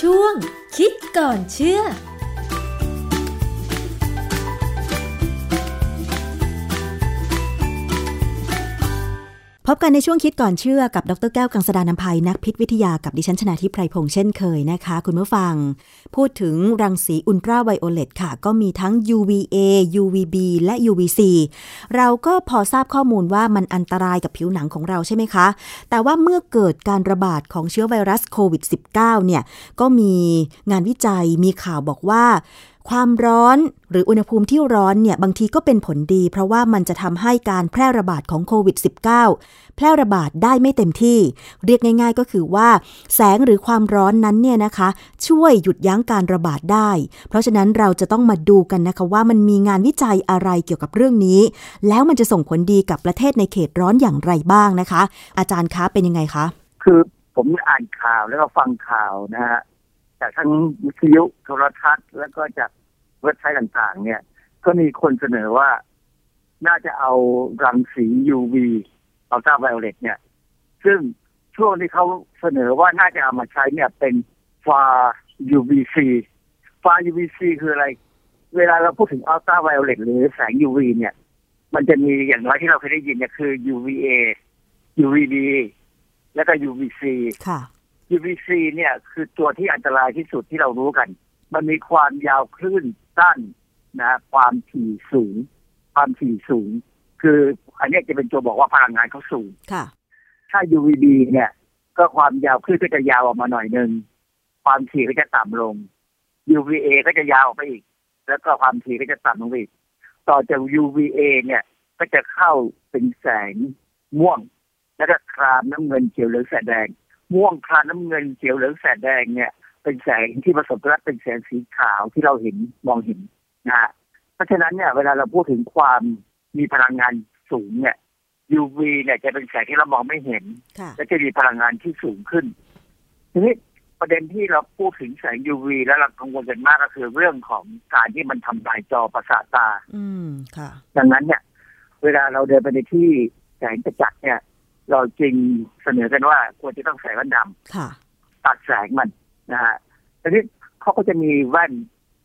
ช่วงคิดก่อนเชื่อ พบกันในช่วงคิดก่อนเชื่อกับดรแก้วกังสดานนภัยนักพิษวิทยากับดิฉันชนาทิพไพรพงษ์เช่นเคยนะคะ คุณผู้ฟัง พูดถึงรังสีอุลตราไวโอเลตค่ะ ก็มีทั้ง UVA UVB และ UVC เราก็พอทราบข้อมูลว่ามันอันตรายกับผิวหนังของเราใช่ไหมคะ แต่ว่าเมื่อเกิดการระบาดของเชื้อไวรัสโควิด -19 เนี่ยก็มีงานวิจัยมีข่าวบอกว่าความร้อนหรืออุณหภูมิที่ร้อนเนี่ยบางทีก็เป็นผลดี เพราะว่ามันจะทำให้การแพร่ระบาดของโควิด -19 แพร่ระบาดได้ไม่เต็มที่ เรียกง่าย ๆ ก็คือว่า แสงหรือความร้อนนั้นเนี่ยนะคะ ช่วยหยุดยั้งการระบาดได้ เพราะฉะนั้นเราจะต้องมาดูกันนะคะว่ามันมีงานวิจัยอะไรเกี่ยวกับเรื่องนี้ แล้วมันจะส่งผลดีกับประเทศในเขตร้อนอย่างไรบ้างนะคะ อาจารย์คะเป็นยังไงคะ คือผมอ่านข่าวแล้วก็ฟังข่าวนะฮะ จากทั้งวิทยุโทรทัศน์ แล้วก็จากเว็บไซต์ต่างๆ เนี่ย ก็มีคนเสนอว่าน่าจะเอารังสี UV อัลตราไวโอเลตเนี่ย ซึ่งช่วงที่เขาเสนอว่าน่าจะเอามาใช้เนี่ยเป็นฟา UVC ฟา UVC คืออะไร เวลาเราพูดถึงอัลตราไวโอเลตหรือแสง UV เนี่ย มันจะมีอย่างน้อยที่เราเคยได้ยินเนี่ยคือ UVA UVB แล้วก็ UVC ค่ะ UVC เนี่ยคือตัวที่อันตรายที่สุดที่เรารู้กัน มันมีความยาวคลื่นสั้นนะความถี่สูง ความถี่สูง คืออันนี้จะเป็นตัวบอกว่าพลังงานเขาสูงค่ะ ถ้า UVB เนี่ย ก็ความยาวคลื่นก็จะยาวออกมาหน่อยหนึ่งความถี่ก็จะต่ำลง UVA ก็จะยาวออกไปอีก แล้วก็ความถี่ก็จะต่ำลงไปอีก ต่อจาก UVA เนี่ย ก็จะเข้าเป็นแสงม่วง แล้วก็ครามน้ำเงินเขียวเหลืองแสดแดง ม่วงครามน้ำเงินเขียวเหลืองแสดแดงเนี่ยเป็นแสงที่ผสมกันเป็นแสงสีขาวที่เราเห็นมองเห็นนะฮะเพราะฉะนั้นเนี่ยเวลาเราพูดถึงความมีพลังงานสูงเนี่ย UV เนี่ยจะเป็นแสงที่เรามองไม่เห็นค่ะและจะมีพลังงานที่สูงขึ้นทีนี้ประเด็นที่เราพูดถึงแสง UV แล้วเรากังวลกันมากก็คือเรื่องของการที่มันทำลายจอประสาทตา อืมค่ะ ดังนั้นเนี่ย เวลาเราเดินไปในที่แสงประจักษ์เนี่ย เราจึงเสนอกันว่าควรจะต้องใส่แว่นดค่ะำตัดแสงมันนะฮะทีนี้เขาก็จะมีแว่น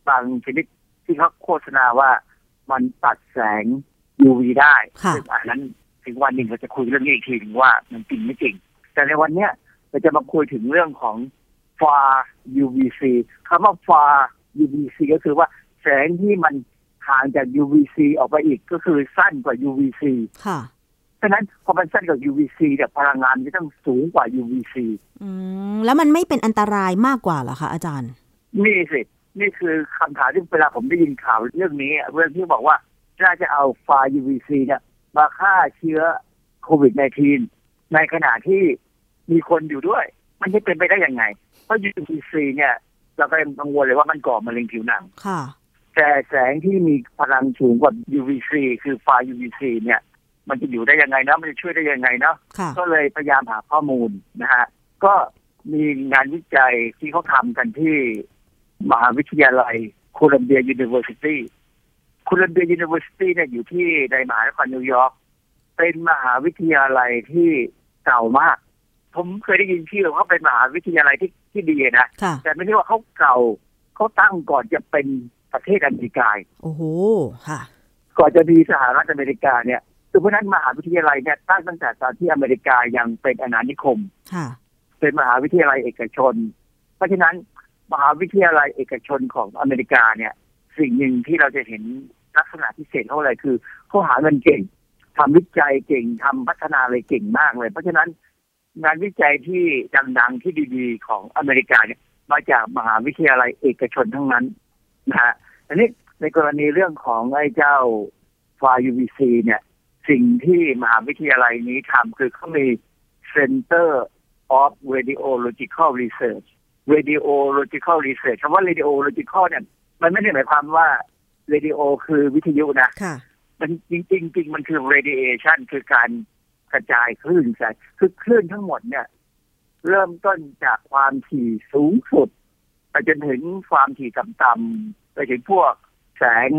บางชนิดที่เขาโฆษณาว่ามันตัดแสง UV ได้ค่ะซึ่งอันนั้นถึงวันหนึ่งเราจะคุยเรื่องนี้อีกทีหนึงว่ามันจริงไม่จริง แต่ในวันเนี้ยเราจะมาคุยถึงเรื่องของ far UVC คำว่า far UVC ก็คือว่าแสงที่มันห่างจาก UVC ออกไปอีกก็คือสั้นกว่า UVC ค่ะ ฉะนั้นพอมันสั้นกว่า UVC เนี่ยพลังงานมันจะต้องสูงกว่า UVC อืมแล้วมันไม่เป็นอันตรายมากกว่าเหรอคะอาจารย์ นี่สิ นี่คือคำถามที่เวลาผมได้ยินข่าวเรื่องนี้เรื่องที่บอกว่าน่าจะเอาไฟ UVC เนี่ยมาฆ่าเชื้อโควิด -19 ในขณะที่มีคนอยู่ด้วย มันจะเป็นไปได้ยังไง เพราะ UVC เนี่ย เราก็ยังกังวลเลยว่ามันก่อมะเร็งผิวหนัง ค่ะ แต่แสงที่มีพลังสูงกว่า UVC คือไฟ UVC เนี่ย มันจะอยู่ได้ยังไงนะมันจะช่วยได้ยังไงเนาะค่ะก็เลยพยายามหาข้อมูลนะฮะก็มีงานวิจัยที่เขาทำกันที่มหาวิทยาลัย Columbia University Columbia University เนี่ยอยู่ที่ในมหานครนิวยอร์กเป็นมหาวิทยาลัยที่เก่ามาก ผมเคยได้ยินชื่อเขาเป็นมหาวิทยาลัยที่ที่ดีนะค่ะแต่ไม่ใช่ว่าเขาเก่าเขาตั้งก่อนจะเป็นประเทศอเมริกาโอ้โหค่ะ ก่อนจะมีสหรัฐอเมริกาเนี่ย คือเพราะฉะนั้นมหาวิทยาลัยเนี่ยตั้งตั้งแต่ตอนที่อเมริกายังเป็นอาณานิคมค่ะเป็นมหาวิทยาลัยเอกชน เพราะฉะนั้นมหาวิทยาลัยเอกชนของอเมริกาเนี่ย สิ่งหนึ่งที่เราจะเห็นลักษณะพิเศษเขาอะไรคือเขาหาเงินเก่งทำวิจัยเก่งทำพัฒนาอะไรเก่งมากเลย เพราะฉะนั้นงานวิจัยที่ดังๆที่ดีๆ ของอเมริกาเนี่ยมาจากมหาวิทยาลัยเอกชนทั้งนั้นนะฮะอันนี้ในกรณีเรื่องของไอ้เจ้าฟา UVC เนี่ย สิ่งที่มหาวิทยาลัยนี้ทำคือเขามี Center of Radiological Research Radiological Research คำว่า Radiological เนี่ยมันไม่ได้หมายความว่า Radio คือวิทยุนะค่ะมันจริงๆจริงมันคือ radiation คือการกระจายคลื่นแสงคือคลื่นทั้งหมดเนี่ย เริ่มต้นจากความถี่สูงสุด ไปจนถึงความถี่ต่ำๆไปถึงพวก แสง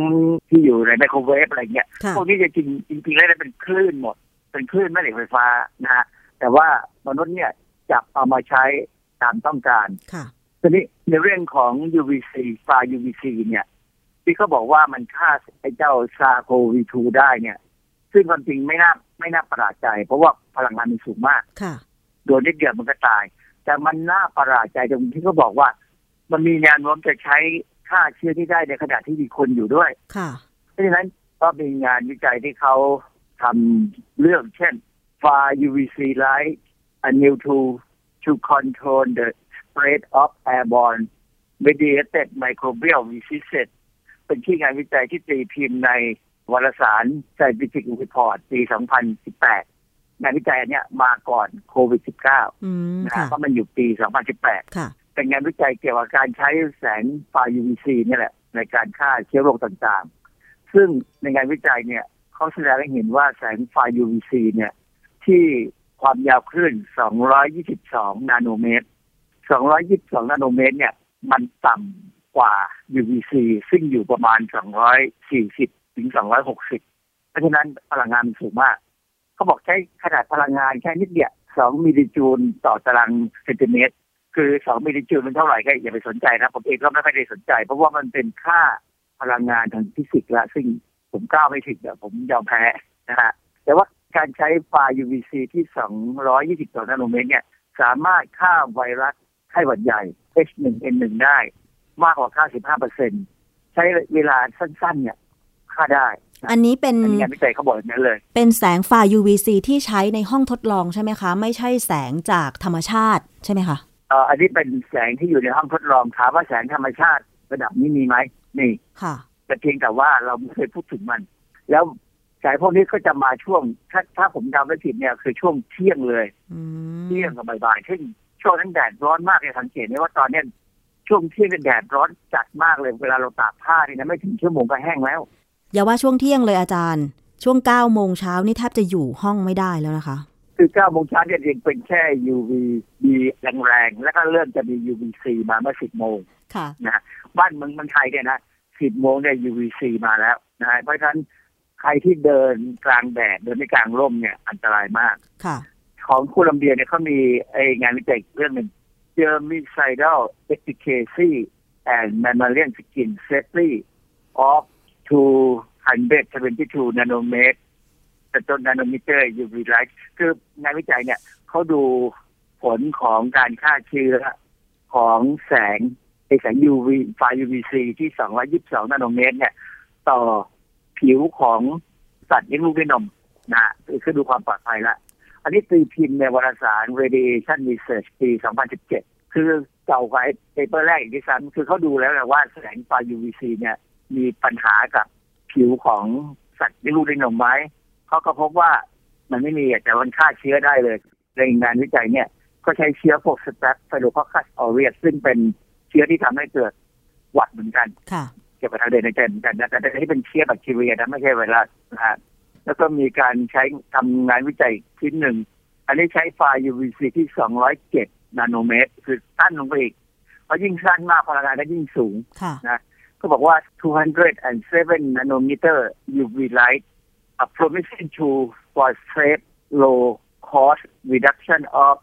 ที่อยู่ในไมโครเวฟอะไรเงี้ยค่ะพวกนี้จะจริงจริงๆแล้วเป็นคลื่นหมด เป็นคลื่นแม่เหล็กไฟฟ้านะฮะแต่ว่ามนุษย์เนี่ยจับเอามาใช้ตามต้องการค่ะทีทีนี้ในเรื่องของ UVC ฟา UVC เนี่ย ที่เขาบอกว่ามันฆ่าไอ้เจ้าซาโควีทูได้เนี่ย ซึ่งความจริงไม่น่าไม่น่าประหลาดใจ เพราะว่าพลังงานมันสูงมากค่ะโดนนิดเดียวมันก็ตาย แต่มันน่าประหลาดใจตรงที่เขาบอกว่า มันมีแนวโน้มจะใช้ ฆ่าเชื้อที่ได้ในขณะที่มีคนอยู่ด้วย ค่ะ เพราะฉะนั้นก็มีงานวิจัยที่เขาทำเรื่องเช่น far UVC light a new tool to control the spread of airborne mediated microbial diseases เป็นที่งานวิจัยที่ตีพิมพ์ในวารสาร Scientific Report ปี 2018 งานวิจัยอันเนี้ยมาก่อนโควิด -19 อืมนะค่ะฮะเพราะมันอยู่ปี 2018ค่ะ เป็นงานวิจัยเกี่ยวกับการใช้แสงไฟ UVC เนี่ยแหละ ในการฆ่าเชื้อโรคต่างๆ ซึ่งในงานวิจัยเนี่ยเขาแสดงให้เห็นว่าแสงไฟ UVC เนี่ย ที่ความยาวคลื่น 222 นาโนเมตร 222 นาโนเมตร เนี่ย มันต่ำกว่า UVC ซึ่งอยู่ประมาณ 240 ถึง 260 เพราะฉะนั้นพลังงานสูงมากเขาบอกใช้ขนาดพลังงานแค่นิดเดียว 2 มิลลิจูลต่อตารางเซนติเมตร คือสองมิลลิจูลมันเท่าไหร่ก็อย่าไปสนใจนะ ผมเองก็ไม่ค่อยได้สนใจ เพราะว่ามันเป็นค่าพลังงานทางฟิสิกส์ละซึ่งผมก้าวไม่ถึงเดี๋ยวผมยอมแพ้นะฮะแต่ว่าการใช้ไฟ UVC ที่ 222นาโนเมตรเนี่ย สามารถฆ่าไวรัสไข้หวัดใหญ่ H1N1 ได้ มากกว่า 95%ใช้เวลาสั้นๆ เนี่ยฆ่าได้ อันนี้เป็นอันนี้งานวิจัยเขาบอกอย่างนั้นเลย เป็นแสงไฟ UVC ที่ใช้ในห้องทดลองใช่ไหมคะ ไม่ใช่แสงจากธรรมชาติใช่ไหมคะเอ่ออันนี้เป็นแสงที่อยู่ในห้องทดลองถามว่าแสงธรรมชาติระดับนี้มีไหมนี่ค่ะแต่เพียงแต่ว่าเราไม่เคยพูดถึงมัน แล้วสายพวกนี้ก็จะมาช่วงถ้าถ้าผมจำไม่ผิดเนี่ยคือช่วงเที่ยงเลยอืมเที่ยงกับบ่ายๆซึ่งช่วงนั้นแดดร้อนมากเลยสังเกตได้ว่าตอนเนี้ยช่วงเที่ยงเนี่ยแดดร้อนจัดมากเลยเวลาเราตากผ้านี่นะไม่ถึงชั่วโมงก็แห้งแล้ว อย่าว่าช่วงเที่ยงเลยอาจารย์ ช่วง9โมงเช้านี่แทบจะอยู่ห้องไม่ได้แล้วนะคะ คือ9โมงเช้าเนี่ยยังเป็นแค่ UVB แรงๆ แล้วก็เริ่มจะมี UVC มาเมื่อ 10 โมงค่ะนะบ้านเมืองมันไทยเนี่ยนะ 10 โมงเนี่ย UVC มาแล้วนะฮะเพราะฉะนั้นใครที่เดินกลางแดดเดินในกลางร่มเนี่ยอันตรายมากค่ะของโคลัมเบียเนี่ยเขามีไองานวิจัยอีกเรื่องหนึ่ง germicidal efficacy and mammalian skin safety of 272 nanometer แต่ต้นนาโนมิเตอร์ UV light คืองานวิจัยเนี่ยเขาดูผลของการฆ่าเชื้อของแสงไอแสง UV ไฟ UVC ที่ 222 นาโนเมตร เนี่ย ต่อผิวของสัตว์เลี้ยงลูกด้วยนมนะคือดูความปลอดภัยละ อันนี้ตีพิมพ์ในวารสาร Radiation Research ปี 2017 คือเก่ากว่าเปเปอร์แรกอีกที่ซ้ำคือเขาดูแล้วแหละว่าแสงไฟ UVC เนี่ย มีปัญหากับผิวของสัตว์เลี้ยงลูกด้วยนมไหม เขาก็พบว่ามันไม่มีแต่มันฆ่าเชื้อได้เลยในงานวิจัยเนี่ยก็ใช้เชื้อพวกสแตปไฟโลคอคัสออเรียซึ่งเป็นเชื้อที่ทำให้เกิดหวัดเหมือนกันค่ะเกี่ยวกับทางเดินหายใจเหมือนกันนะแต่แต่ที่เป็นเชื้อแบคทีเรียนะไม่ใช่ไวรัสนะฮะแล้วก็มีการใช้ทำงานวิจัยชิ้นหนึ่ง อันนี้ใช้ไฟ UVC ที่ 207 นาโนเมตร คือสั้นลงไปอีกเพราะยิ่งสั้นมากพลังงานก็ยิ่งสูงค่ะก็บอกว่า 207 nanometer UV light a promising tool for safe low cost reduction of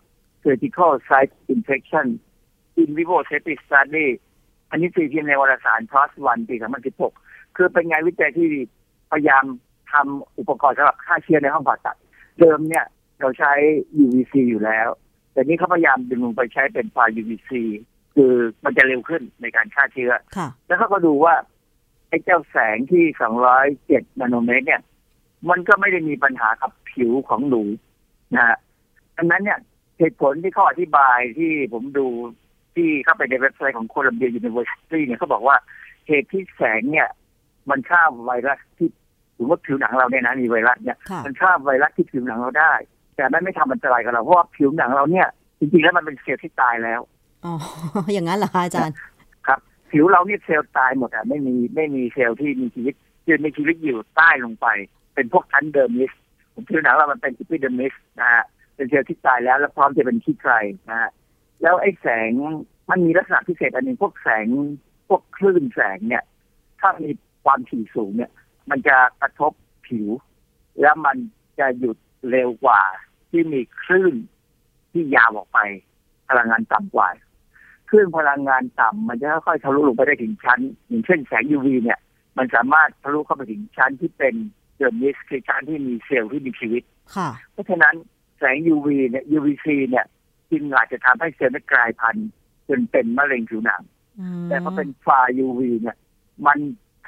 surgical site infection in vivo safety study อันนี้ตีพิมพ์ในวารสาร PLOS ONE ปี 2016 คือเป็นงานวิจัยที่พยายามทำอุปกรณ์สำหรับฆ่าเชื้อในห้องผ่าตัด เดิมเนี่ยเราใช้ UVC อยู่แล้ว แต่นี่เขาพยายามดึงลงไปใช้เป็นไฟ UVC คือมันจะเร็วขึ้นในการฆ่าเชื้อค่ะแล้วเขาก็ดูว่าไอ้เจ้าแสงที่ 207 นาโนเมตรเนี่ย มันก็ไม่ได้มีปัญหากับผิวของหนูนะฮะดังนั้นเนี่ยเหตุผลที่เขาอธิบายที่ผมดูที่เข้าไปในเว็บไซต์ของ Columbia University เนี่ยเขาบอกว่าเหตุที่แสงเนี่ย มันฆ่าไวรัสที่สมมติผิวหนังเราเนี่ยนะมีไวรัสเนี่ยค่ะมันฆ่าไวรัสที่ผิวหนังเราได้ แต่มันไม่ทำอันตรายกับเราเพราะว่าผิวหนังเราเนี่ย จริงๆแล้วมันเป็นเซลล์ที่ตายแล้วอ๋ออย่างนั้นเหรอคะอาจารย์ครับ ผิวเราเนี่ยเซลล์ตายหมดอะไม่มีไม่มีเซลล์ที่มีชีวิตยืนมีชีวิตอยู่ใต้ลงไป เป็นพวกชั้น dermis ผมผิวหนังเรามันเป็น epidermis นะฮะเป็นเซลล์ที่ตายแล้วแล้วพร้อมจะเป็นขี้ไครนะฮะแล้วไอ้แสงมันมีลักษณะพิเศษอันหนึ่งพวกแสงพวกคลื่นแสงเนี่ย ถ้ามีความถี่สูงเนี่ย มันจะกระทบผิว แล้วมันจะหยุดเร็วกว่าที่มีคลื่นที่ยาวออกไป พลังงานต่ำกว่าคือรื่องพลังงานต่ำมันจะค่อยๆทะลุลงไปได้ถึงชั้นอย่างเช่นแสง UV เนี่ย มันสามารถทะลุเข้าไปถึงชั้นที่เป็น dermis คือชั้นที่มีเซลล์ที่มีชีวิตค่ะเพราะฉะนั้นแสง UV เนี่ย UVC เนี่ยจึงอาจจะทำให้เซลล์นั้นกลายพันธุ์จนเป็นมะเร็งผิวหนังอืมแต่พอเป็นฟา UV เนี่ย มัน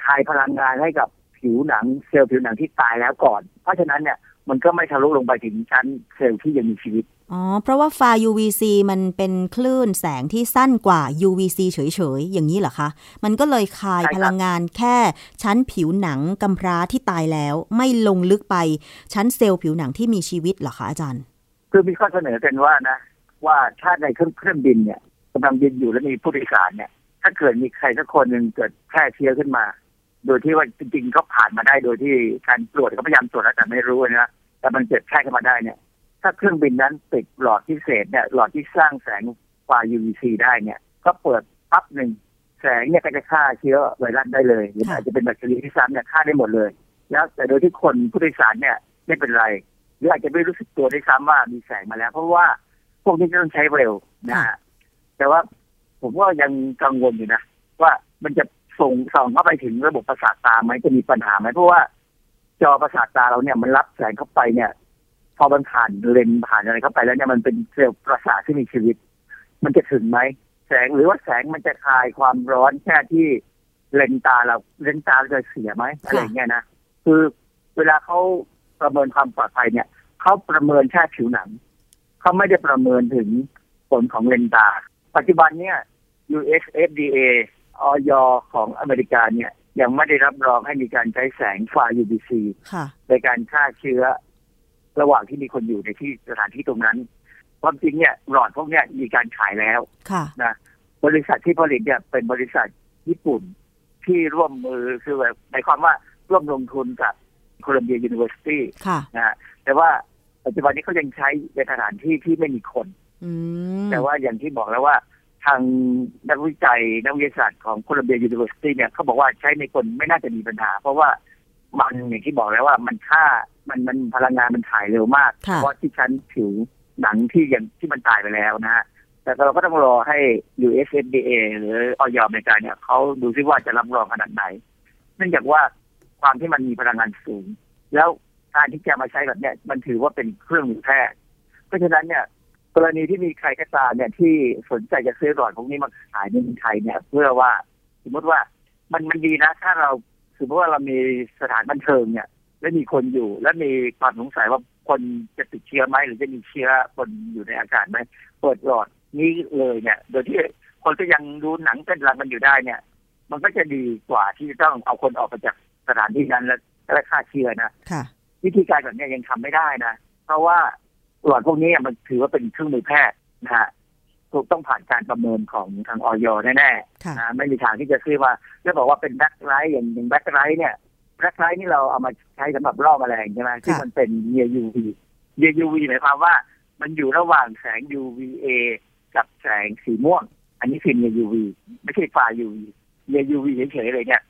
คายพลังงานให้กับผิวหนังเซลล์ผิวหนังที่ตายแล้วก่อน เพราะฉะนั้นเนี่ยมันก็ไม่ทะลุลงไปถึงชั้นเซลล์ที่ยังมีชีวิต อ๋อ เพราะว่าฟา UVC มันเป็นคลื่นแสงที่สั้นกว่า UVC เฉยๆ อย่างนี้เหรอคะ มันก็เลยคายใช่ครับพลังงานแค่ชั้นผิวหนังกำพร้าที่ตายแล้ว ไม่ลงลึกไปชั้นเซลล์ผิวหนังที่มีชีวิตเหรอคะอาจารย์ คือมีข้อเสนอกันว่านะ ว่าถ้าในเครื่องเครื่องบินเนี่ยกำลังบินอยู่แล้วมีผู้โดยสารเนี่ย ถ้าเกิดมีใครสักคนหนึ่งเกิดแพร่เชื้อขึ้นมา โดยที่ว่าจริงๆเขาผ่านมาได้โดยที่การตรวจเขาพยายามตรวจแล้วแต่ไม่รู้นะแต่มันเกิดแพร่ขึ้นมาได้เนี่ย ถ้าเครื่องบินนั้นติดหลอดพิเศษเนี่ยหลอดที่สร้างแสงไฟ UVC ได้เนี่ยก็เปิดปั๊บหนึ่งแสงเนี่ยก็จะฆ่าเชื้อไวรัสได้เลยหรือค่ะอาจจะเป็นแบคทีเรียที่ซ้ำเนี่ยฆ่าได้หมดเลย แล้วแต่โดยที่คนผู้โดยสารเนี่ยไม่เป็นไรหรืออาจจะไม่รู้สึกตัวด้วยซ้ำว่ามีแสงมาแล้ว เพราะว่าพวกนี้จะต้องใช้เร็วนะฮะแต่ว่าผมว่ายังกังวลอยู่นะว่ามันจะส่งส่องเข้าไปถึงระบบประสาทตาไหมจะมีปัญหาไหมเพราะว่าจอประสาทตาเราเนี่ยมันรับแสงเข้าไปเนี่ย พอมันผ่านเลนส์ผ่านอะไรเข้าไปแล้วเนี่ยมันเป็นเซลล์ประสาทที่มีชีวิต มันจะถึงไหมแสงหรือว่าแสงมันจะคลายความร้อนแค่ที่เลนส์ตาเราเลนส์ตาเราจะเสียไหมอะไรอย่างเงี้ยนะคือเวลาเขาประเมินความปลอดภัยเนี่ยเขาประเมินแค่ผิวหนังเขาไม่ได้ประเมินถึงผลของเลนส์ตา ปัจจุบันเนี่ย US FDA ออยของอเมริกาเนี่ยยังไม่ได้รับรองให้มีการใช้แสงไฟ UVC ค่ะในการฆ่าเชื้อ ระหว่างที่มีคนอยู่ในที่สถานที่ตรงนั้น ความจริงเนี่ยหลอดพวกเนี้ยมีการขายแล้วค่ะนะบริษัทที่ผลิตเนี่ยเป็นบริษัทญี่ปุ่นที่ร่วมมือคือแบบหมายความว่าร่วมลงทุนกับColumbia University ค่ะนะฮะแต่ว่าปัจจุบันนี้เขายังใช้ในสถานที่ที่ไม่มีคนอืมแต่ว่าอย่างที่บอกแล้วว่า ทางนักวิจัยนักวิทยาศาสตร์ของ Columbia University เนี่ยเขาบอกว่าใช้ในคนไม่น่าจะมีปัญหา เพราะว่า มันอย่างที่บอกแล้วว่ามันค่ามันมันพลังงานมันถ่ายเร็วมากค่ะเพราะที่ชั้นผิวหนังที่ยังที่มันตายไปแล้วนะฮะแต่เราก็ต้องรอให้ USFDA หรืออย.อเมริกาเนี่ยเขาดูซิว่าจะรับรองขนาดไหน เนื่องจากว่าความที่มันมีพลังงานสูง แล้วการที่จะมาใช้แบบเนี้ยมันถือว่าเป็นเครื่องมือแพทย์เพราะฉะนั้นเนี่ยกรณีที่มีใครก็ตามเนี่ยที่สนใจจะซื้อหลอดพวกนี้มาขายในเมืองไทยเนี่ย เพื่อว่าสมมติว่ามันมันดีนะ ถ้าเรา สมมติว่าเรามีสถานบันเทิงเนี่ย และมีคนอยู่ และมีความสงสัยว่าคนจะติดเชื้อไหมหรือจะมีเชื้อคนอยู่ในอากาศไหมเปิดหลอดนี้เลยเนี่ย โดยที่คนก็ยังดูหนังเต้นรำมันอยู่ได้เนี่ย มันก็จะดีกว่าที่จะต้องเอาคนออกไปจากสถานที่นั้นและและฆ่าเชื้อนะค่ะวิธีการแบบเนี้ยยังทำไม่ได้นะ เพราะว่าหลอดพวกนี้มันถือว่าเป็นเครื่องมือแพทย์นะฮะ ถูกต้องผ่านการประเมินของทางอย.แน่ค่ะๆนะไม่มีทางที่จะซื้อมาแล้วบอกว่าเป็น black light อย่างอย่าง black light เนี่ย black light นี่เราเอามาใช้สำหรับล่อแมลงใช่ไหมที่มันเป็นเนีย UV เนีย UV หมายความว่า มันอยู่ระหว่างแสง UVA กับแสงสีม่วง อันนี้คือเนีย UV ไม่ใช่ฟ้า UV เนีย UV เฉยๆเลยเนี่ย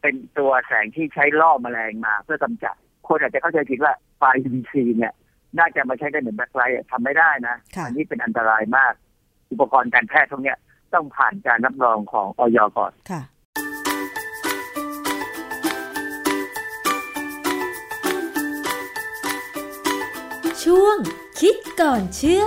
เป็นตัวแสงที่ใช้ล่อแมลงมาเพื่อกำจัด คนอาจจะเข้าใจผิดว่าไฟ UVC เนี่ย น่าจะมาใช้ได้เหมือนแบ็คไลท์ทำไม่ได้นะค่ะอันี้เป็นอันตรายมาก อุปกรณ์การแพทย์พวกนี้ต้องผ่านการรับรองของออยก่อนค่ะช่วงคิดก่อนเชื่อ